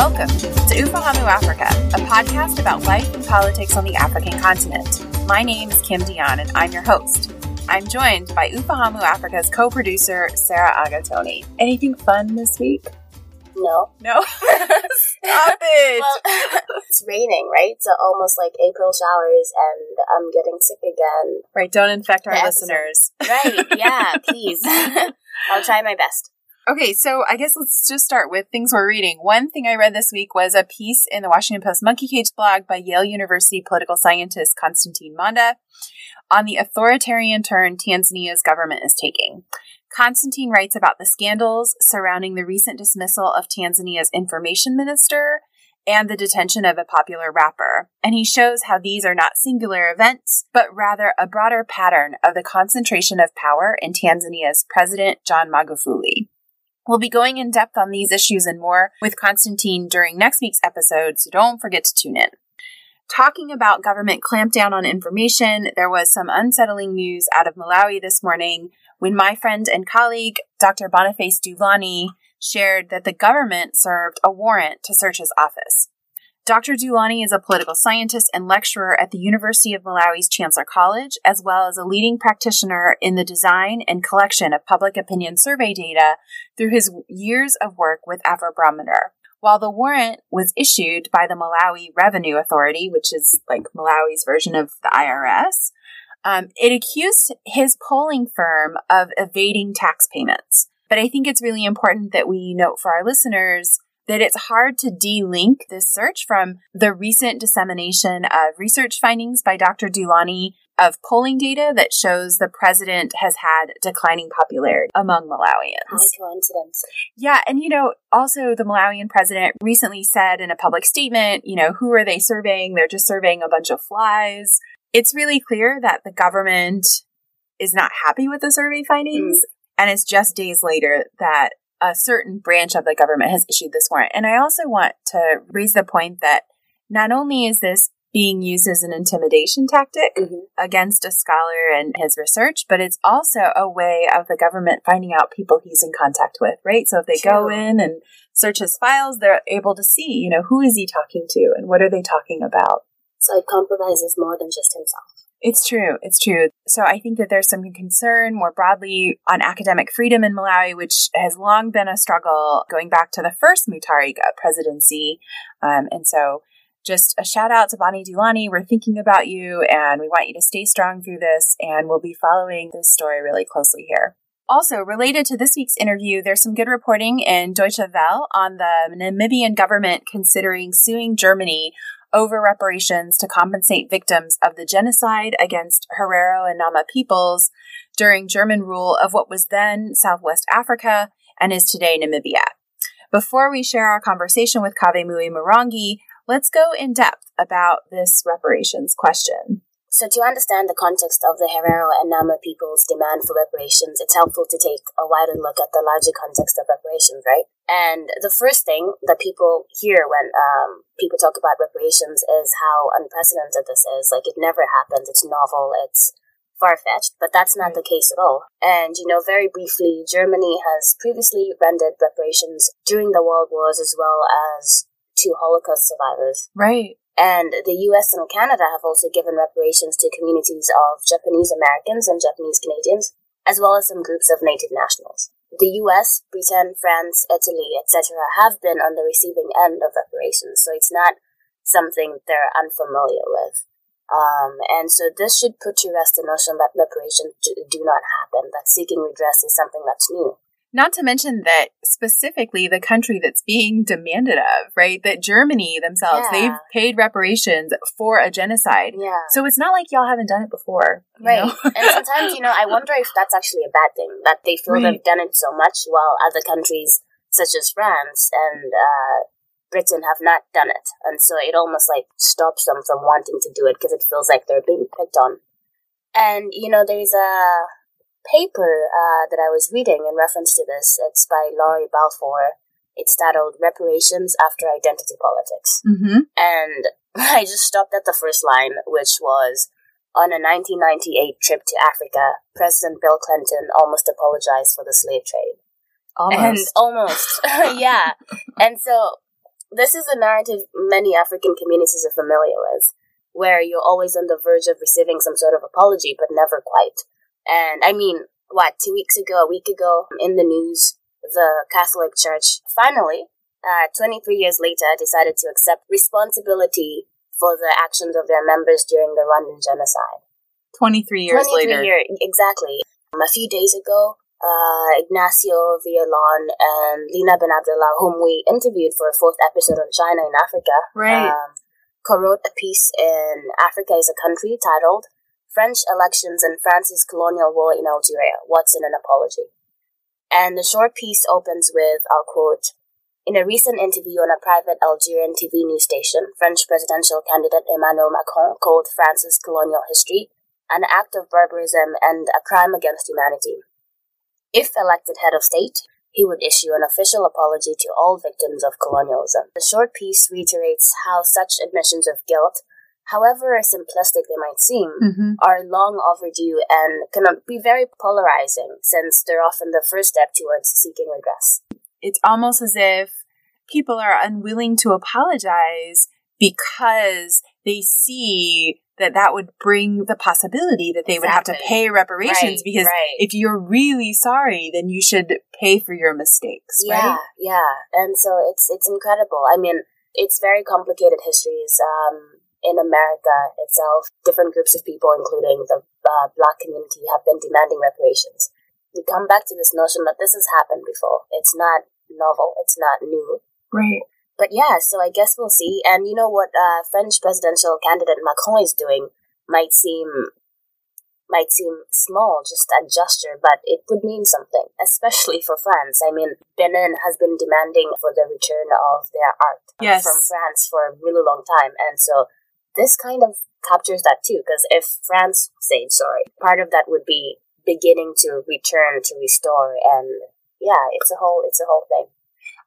Welcome to Ufahamu Africa, a podcast about life and politics on the African continent. My name is Kim Dionne, and I'm your host. I'm joined by Ufahamu Africa's co-producer, Sarah Agatoni. Anything fun this week? No. No? Stop it! Well, it's raining, right? So almost like April showers, and I'm getting sick again. right, don't infect our listeners. Right, yeah, please. I'll try my best. Okay, so I guess let's just start with things we're reading. One thing I read this week was a piece in the Washington Post Monkey Cage blog by Yale University political scientist Constantine Manda on the authoritarian turn Tanzania's government is taking. Constantine writes about the scandals surrounding the recent dismissal of Tanzania's information minister and the detention of a popular rapper. And he shows how these are not singular events, but rather a broader pattern of the concentration of power in Tanzania's President John Magufuli. We'll be going in depth on these issues and more with Constantine during next week's episode, so don't forget to tune in. Talking about government clampdown on information, there was some unsettling news out of Malawi this morning when my friend and colleague, Dr. Boniface Dulani, shared that the government served a warrant to search his office. Dr. Dulani is a political scientist and lecturer at the University of Malawi's Chancellor College, as well as a leading practitioner in the design and collection of public opinion survey data through his years of work with Afrobarometer. While the warrant was issued by the Malawi Revenue Authority, which is like Malawi's version of the IRS, um, it accused his polling firm of evading tax payments. But I think it's really important that we note for our listeners that it's hard to de-link this search from the recent dissemination of research findings by Dr. Dulani of polling data that shows the president has had declining popularity among Malawians. High coincidence. Yeah, and you know, also the Malawian president recently said in a public statement, you know, who are they surveying? They're just surveying a bunch of flies. It's really clear that the government is not happy with the survey findings, mm. and it's just days later that a certain branch of the government has issued this warrant. And I also want to raise the point that not only is this being used as an intimidation tactic Mhm. against a scholar and his research, but it's also a way of the government finding out people he's in contact with, right? So if they go in and search his files, they're able to see, you know, who is he talking to and what are they talking about? So it compromises more than just himself. It's true. It's true. So I think that there's some concern more broadly on academic freedom in Malawi, which has long been a struggle going back to the first Mutharika presidency. Um, and so just a shout out to Bonnie Dulani. We're thinking about you and we want you to stay strong through this. And we'll be following this story really closely here. Also, related to this week's interview, there's some good reporting in Deutsche Welle on the Namibian government considering suing Germany over reparations to compensate victims of the genocide against Herero and Nama peoples during German rule of what was then Southwest Africa and is today Namibia. Before we share our conversation with Kave Mui Murangi, let's go in depth about this reparations question. So to understand the context of the Herero and Nama people's demand for reparations, it's helpful to take a wider look at the larger context of reparations, right? And the first thing that people hear when um, people talk about reparations is how unprecedented this is. Like it never happened. It's novel. It's far fetched, but that's not the case at all. And you know, very briefly, Germany has previously rendered reparations during the world wars as well as to Holocaust survivors. Right. And the US and Canada have also given reparations to communities of Japanese Americans and Japanese Canadians, as well as some groups of native nationals. The US, Britain, France, Italy, etc. have been on the receiving end of reparations, so it's not something they're unfamiliar with. Um, and so this should put to rest the notion that reparations do, do not happen, that seeking redress is something that's new. Not to mention that specifically the country that's being demanded of, right? That Germany themselves, Yeah. they've paid reparations for a genocide. Yeah. So it's not like y'all haven't done it before. Right. and sometimes, you know, I wonder if that's actually a bad thing, that they feel Right. they've done it so much while other countries, such as France and uh, Britain, have not done it. And so it almost like stops them from wanting to do it because it feels like they're being picked on. And, you know, there's a paper uh, that I was reading in reference to this. It's by Lawrie Balfour. It's titled Reparations After Identity Politics. mm-hmm. And I just stopped at the first line, which was on a 1998 trip to Africa, President Bill Clinton almost apologized for the slave trade. And Almost. almost, yeah. And so this is a narrative many African communities are familiar with, where you're always on the verge of receiving some sort of apology, but never quite. And I mean, what, two weeks ago, a week ago, in the news, the Catholic Church finally, uh, 23 years later, decided to accept responsibility for the actions of their members during the Rwandan genocide. 23 years 23 later. Year, exactly. Um, a few days ago, uh, Ignacio Villalon and Lina Benabdallah, whom we interviewed for a fourth episode on China in Africa, right. um, co-wrote a piece in Africa is a Country titled French Elections and France's Colonial War in Algeria, What's in an Apology? And the short piece opens with, I'll quote, in a recent interview on a private Algerian TV news station, French presidential candidate Emmanuel Macron called France's colonial history an act of barbarism and a crime against humanity. If elected head of state, he would issue an official apology to all victims of colonialism. The short piece reiterates how such admissions of guilt, however simplistic they might seem, mm-hmm. are long overdue and can be very polarizing since they're often the first step towards seeking redress. It's almost as if people are unwilling to apologize because they see that that would bring the possibility that they exactly. would have to pay reparations right, because right. if you're really sorry then you should pay for your mistakes yeah right? yeah and so it's it's incredible i mean it's very complicated histories um, in america itself different groups of people including the uh, black community have been demanding reparations we come back to this notion that this has happened before it's not novel it's not new right but yeah, so I guess we'll see. And you know what uh, French presidential candidate Macron is doing might seem might seem small, just a gesture, but it would mean something, especially for France. I mean, Benin has been demanding for the return of their art yes. from France for a really long time, and so this kind of captures that too. Because if France said sorry, part of that would be beginning to return to restore, and yeah, it's a whole it's a whole thing.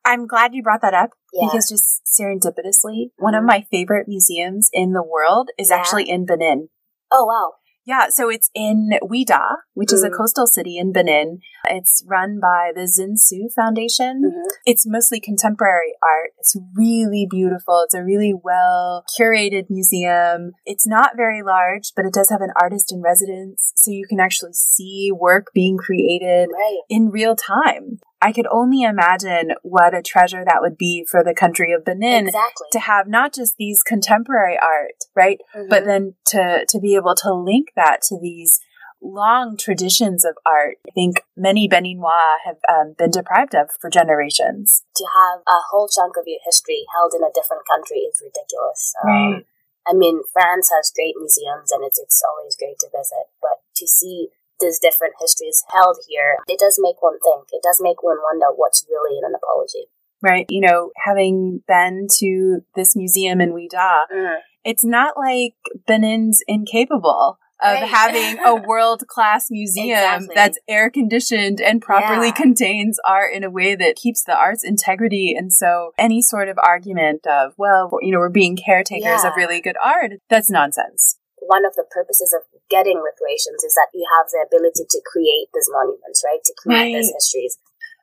I'm glad you brought that up yeah. because just serendipitously, mm-hmm. one of mm-hmm. my favorite museums in the world is yeah. actually in Benin. Oh, wow. Yeah, so it's in Ouidah, which mm. is a mm. coastal city in Benin. It's run by the Zinsou Foundation. Mm-hmm. It's mostly contemporary art. It's really beautiful. It's a really well curated museum. It's not very large, but it does have an artist in residence, so you can actually see work being created right. in real time. I could only imagine what a treasure that would be for the country of Benin exactly. to have not just these contemporary art, right? Mm-hmm. But then to, to be able to link that to these long traditions of art. I think many Beninois have um, been deprived of for generations. To have a whole chunk of your history held in a different country is ridiculous. Um, right. I mean, France has great museums and it's, it's always great to visit, but to see these different histories held here, it does make one think. It does make one wonder what's really in an apology. Right. You know, having been to this museum in Ouidah, mm. it's not like Benin's incapable of right. having a world class museum exactly. that's air conditioned and properly yeah. contains art in a way that keeps the art's integrity. And so any sort of argument of, well, you know, we're being caretakers yeah. of really good art, that's nonsense one of the purposes of getting reparations is that you have the ability to create these monuments, right? To create right. these histories.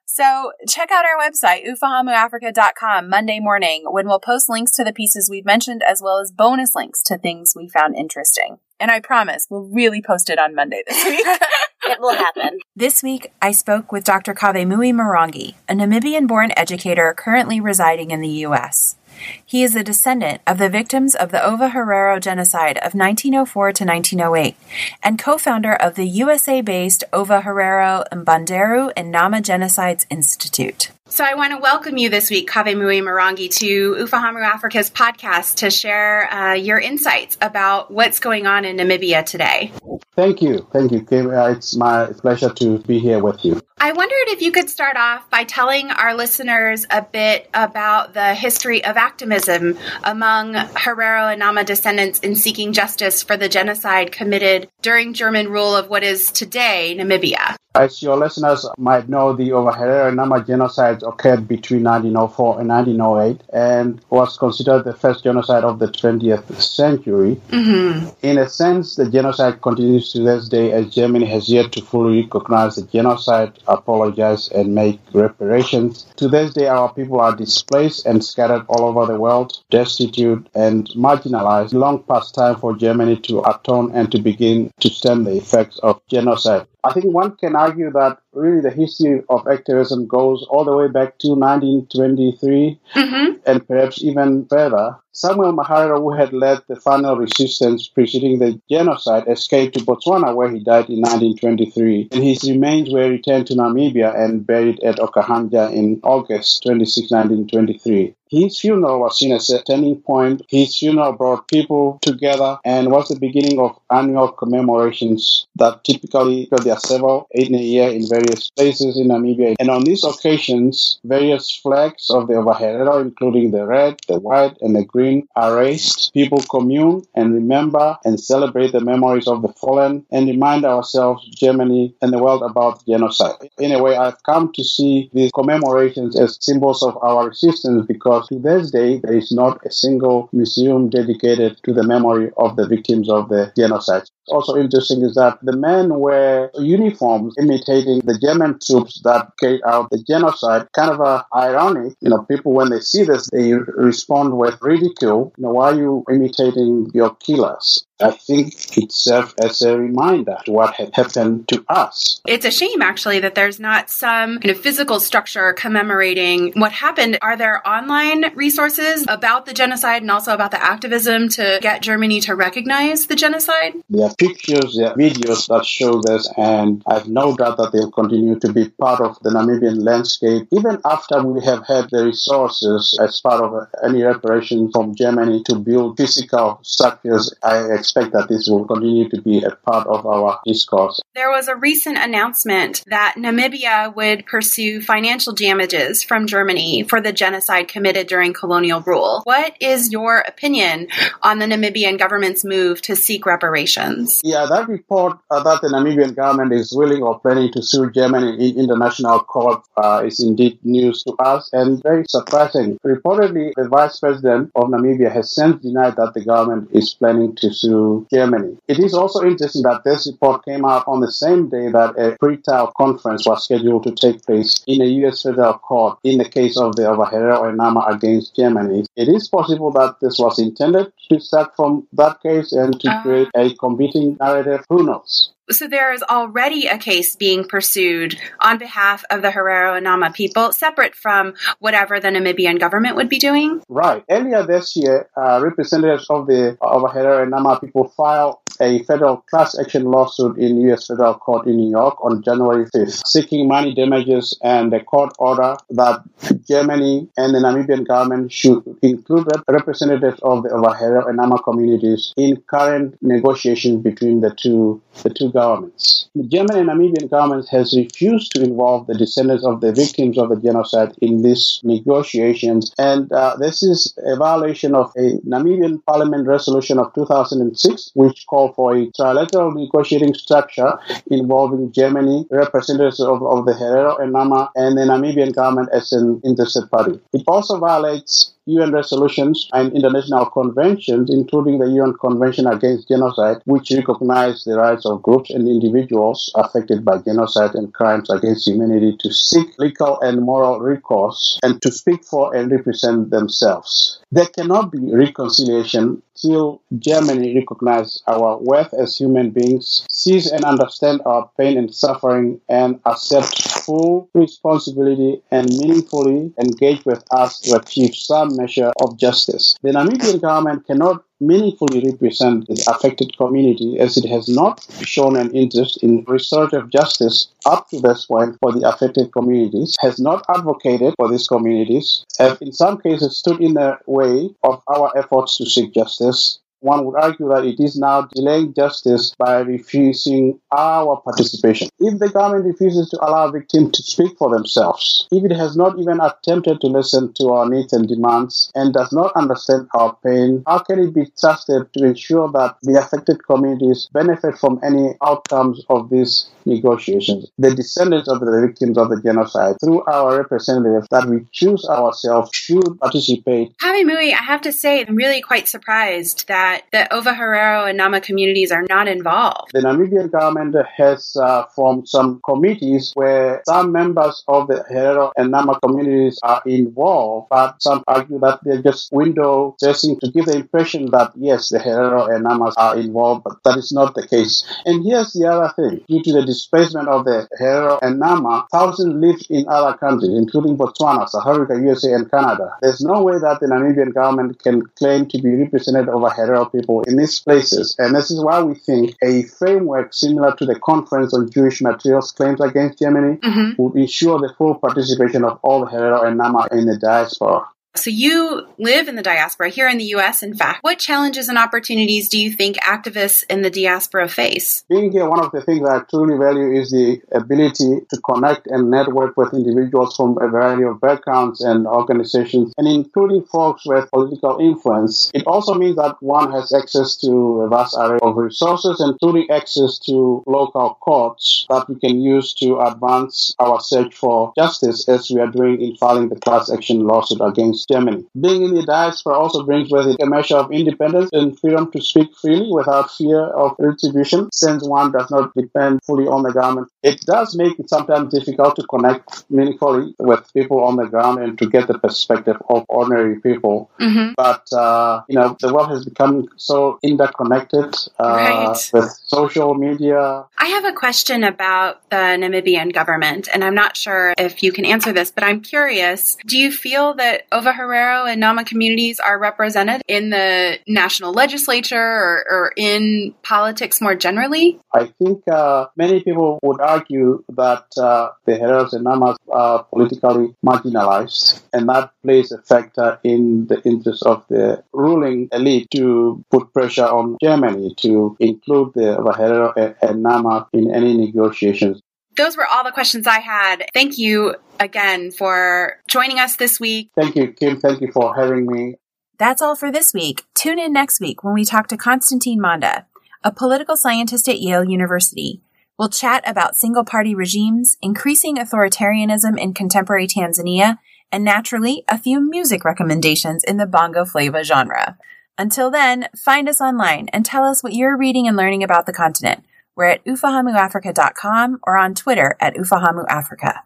So check out our website, ufahamuafrica.com, Monday morning, when we'll post links to the pieces we've mentioned as well as bonus links to things we found interesting. And I promise we'll really post it on Monday this week. it will happen. This week, I spoke with Dr. Kavemui Murangi, a Namibian born educator currently residing in the U.S. He is a descendant of the victims of the Ova Herero genocide of 1904 to 1908 and co founder of the USA based Ova Herero Mbanderu and Nama Genocides Institute. So I want to welcome you this week, Kavemui Murangi, to Ufahamu Africa's podcast to share uh, your insights about what's going on in Namibia today. Thank you. Thank you, Kim. Uh, it's my pleasure to be here with you. I wondered if you could start off by telling our listeners a bit about the history of activism among Herero and Nama descendants in seeking justice for the genocide committed during German rule of what is today Namibia. As your listeners might know, the Ova Herero Nama genocide occurred between 1904 and 1908 and was considered the first genocide of the 20th century. Mm-hmm. In a sense, the genocide continues to this day as Germany has yet to fully recognize the genocide apologize and make reparations. To this day, our people are displaced and scattered all over the world, destitute and marginalized. Long past time for Germany to atone and to begin to stem the effects of genocide. I think one can argue that really the history of activism goes all the way back to 1923 mm-hmm. and perhaps even further. Samuel Maharero, who had led the final resistance preceding the genocide, escaped to Botswana where he died in 1923. And his remains were returned to Namibia and buried at Okahandja in August 26, 1923. His funeral was seen as a turning point. His funeral brought people together and was the beginning of annual commemorations that typically, because there are several, eight in a year in various places in Namibia. And on these occasions, various flags of the Ovaherero, including the red, the white, and the green, are raised. People commune and remember and celebrate the memories of the fallen and remind ourselves, Germany, and the world about genocide. In a way, I've come to see these commemorations as symbols of our resistance because to this day there is not a single museum dedicated to the memory of the victims of the genocide. Also interesting is that the men wear uniforms imitating the German troops that carried out the genocide. Kind of a ironic, you know, people when they see this, they respond with ridicule. You know, why are you imitating your killers? I think it served as a reminder to what had happened to us. It's a shame, actually, that there's not some kind of physical structure commemorating what happened. Are there online resources about the genocide and also about the activism to get Germany to recognize the genocide? There are pictures, there are videos that show this, and I have no doubt that they'll continue to be part of the Namibian landscape, even after we have had the resources as part of any reparation from Germany to build physical structures. I expect that this will continue to be a part of our discourse. There was a recent announcement that Namibia would pursue financial damages from Germany for the genocide committed during colonial rule. What is your opinion on the Namibian government's move to seek reparations? Yeah, that report uh, that the Namibian government is willing or planning to sue Germany in international court uh, is indeed news to us and very surprising. Reportedly, the vice president of Namibia has since denied that the government is planning to sue Germany. It is also interesting that this report came out on the same day that a pre-trial conference was scheduled to take place in a U.S. federal court in the case of the Ovaherero and Nama against Germany. It is possible that this was intended to start from that case and to uh, create a competing narrative. Who knows? So there is already a case being pursued on behalf of the Herero and Nama people, separate from whatever the Namibian government would be doing? Right. Earlier this year, uh, representatives of the of Herero and Nama people filed a federal class action lawsuit in U.S. federal court in New York on January 5th, seeking money damages and a court order that Germany and the Namibian government should include representatives of the Ovaherero and Nama communities in current negotiations between the two the two governments. The German and Namibian governments has refused to involve the descendants of the victims of the genocide in these negotiations, and uh, this is a violation of a Namibian Parliament resolution of 2006, which called for a trilateral negotiating structure involving Germany, representatives of, of the Herero and Nama, and the Namibian government as an interested party. It also violates UN resolutions and international conventions, including the UN Convention Against Genocide, which recognize the rights of groups and individuals affected by genocide and crimes against humanity to seek legal and moral recourse and to speak for and represent themselves. There cannot be reconciliation till Germany recognizes our worth as human beings, sees and understands our pain and suffering, and accepts full responsibility and meaningfully engage with us to achieve some measure of justice. The Namibian government cannot meaningfully represent the affected community as it has not shown an interest in restorative justice up to this point for the affected communities, has not advocated for these communities, have in some cases stood in the way of our efforts to seek justice, one would argue that it is now delaying justice by refusing our participation. If the government refuses to allow victims to speak for themselves, if it has not even attempted to listen to our needs and demands and does not understand our pain, how can it be trusted to ensure that the affected communities benefit from any outcomes of these negotiations? The descendants of the victims of the genocide, through our representatives that we choose ourselves, should participate. Kavemui, I have to say, I'm really quite surprised that that the Ova Herero and Nama communities are not involved. The Namibian government has uh, formed some committees where some members of the Herero and Nama communities are involved, but some argue that they're just window dressing to give the impression that yes, the Herero and Namas are involved, but that is not the case. And here's the other thing: due to the displacement of the Herero and Nama, thousands live in other countries, including Botswana, South Africa, USA, and Canada. There's no way that the Namibian government can claim to be represented over Herero people in these places, and this is why we think a framework similar to the Conference on Jewish Materials Claims Against Germany mm-hmm. would ensure the full participation of all Herero and Nama in the diaspora. So you live in the diaspora here in the US, in fact. What challenges and opportunities do you think activists in the diaspora face? Being here, uh, one of the things I truly value is the ability to connect and network with individuals from a variety of backgrounds and organizations, and including folks with political influence. It also means that one has access to a vast array of resources, including access to local courts that we can use to advance our search for justice as we are doing in filing the class action lawsuit against Germany. Being in the diaspora also brings with it a measure of independence and freedom to speak freely without fear of retribution, since one does not depend fully on the government. It does make it sometimes difficult to connect meaningfully with people on the ground and to get the perspective of ordinary people. Mm-hmm. But, uh, you know, the world has become so interconnected uh, right. with social media. I have a question about the Namibian government, and I'm not sure if you can answer this, but I'm curious. Do you feel that Ova Ova Herero and Nama communities are represented in the national legislature or, or in politics more generally? I think uh, many people would argue that uh, the Hereros and Namas are politically marginalized, and that plays a factor in the interest of the ruling elite to put pressure on Germany to include the Herero and Nama in any negotiations those were all the questions I had. Thank you again for joining us this week. Thank you, Kim. Thank you for having me. That's all for this week. Tune in next week when we talk to Constantine Manda, a political scientist at Yale University. We'll chat about single party regimes, increasing authoritarianism in contemporary Tanzania, and naturally, a few music recommendations in the bongo flava genre. Until then, find us online and tell us what you're reading and learning about the continent. We're at ufahamuafrica.com or on Twitter at ufahamuafrica.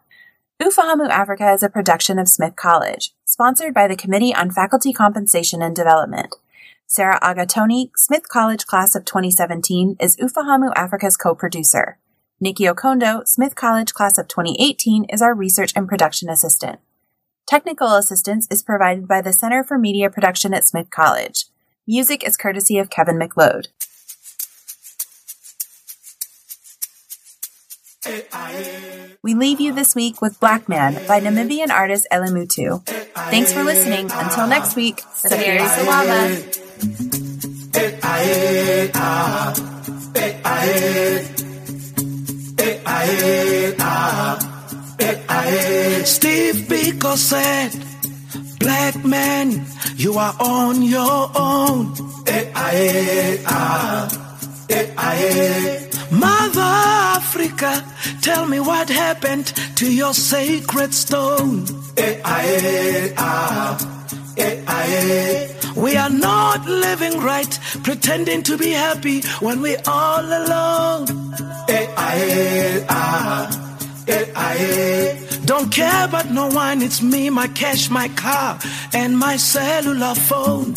Ufahamu Africa is a production of Smith College, sponsored by the Committee on Faculty Compensation and Development. Sarah Agatoni, Smith College class of 2017, is Ufahamu Africa's co-producer. Nikki Okondo, Smith College class of 2018, is our research and production assistant. Technical assistance is provided by the Center for Media Production at Smith College. Music is courtesy of Kevin MacLeod. We leave you this week with Black Man by Namibian artist Elemotho. Thanks for listening. Until next week, Safiri Salama. Steve Biko said, Black man, you are on your own. Mother Africa, tell me what happened to your sacred stone. Eh, ah, eh, ah. Eh, ah, we are not living right, pretending to be happy when we're all alone. Don't care about no one, it's me, my cash, my car, and my cellular phone.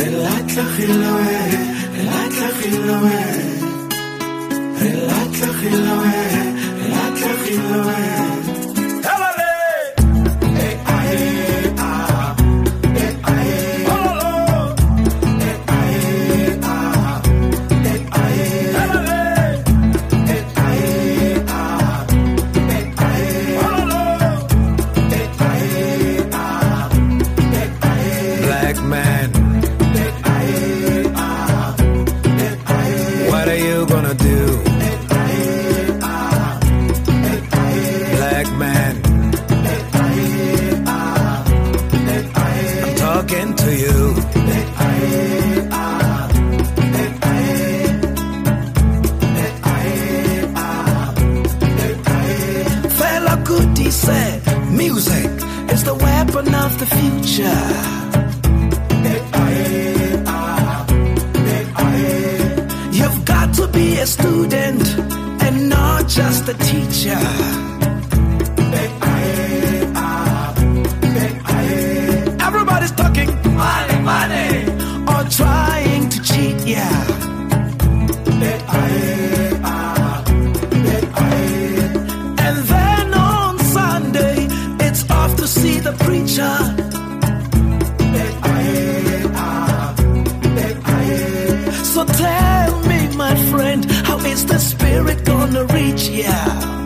Relaxa, relaxa, relaxa, relaxa, relaxa, of a teacher. yeah.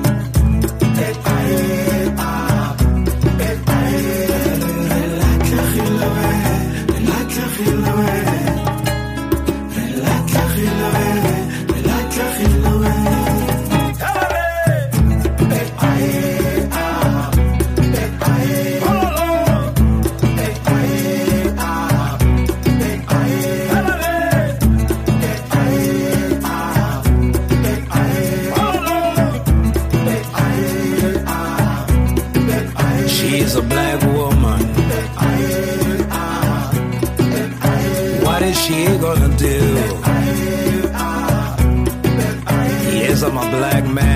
She is a black woman. What is she gonna do? Yes, I'm a black man.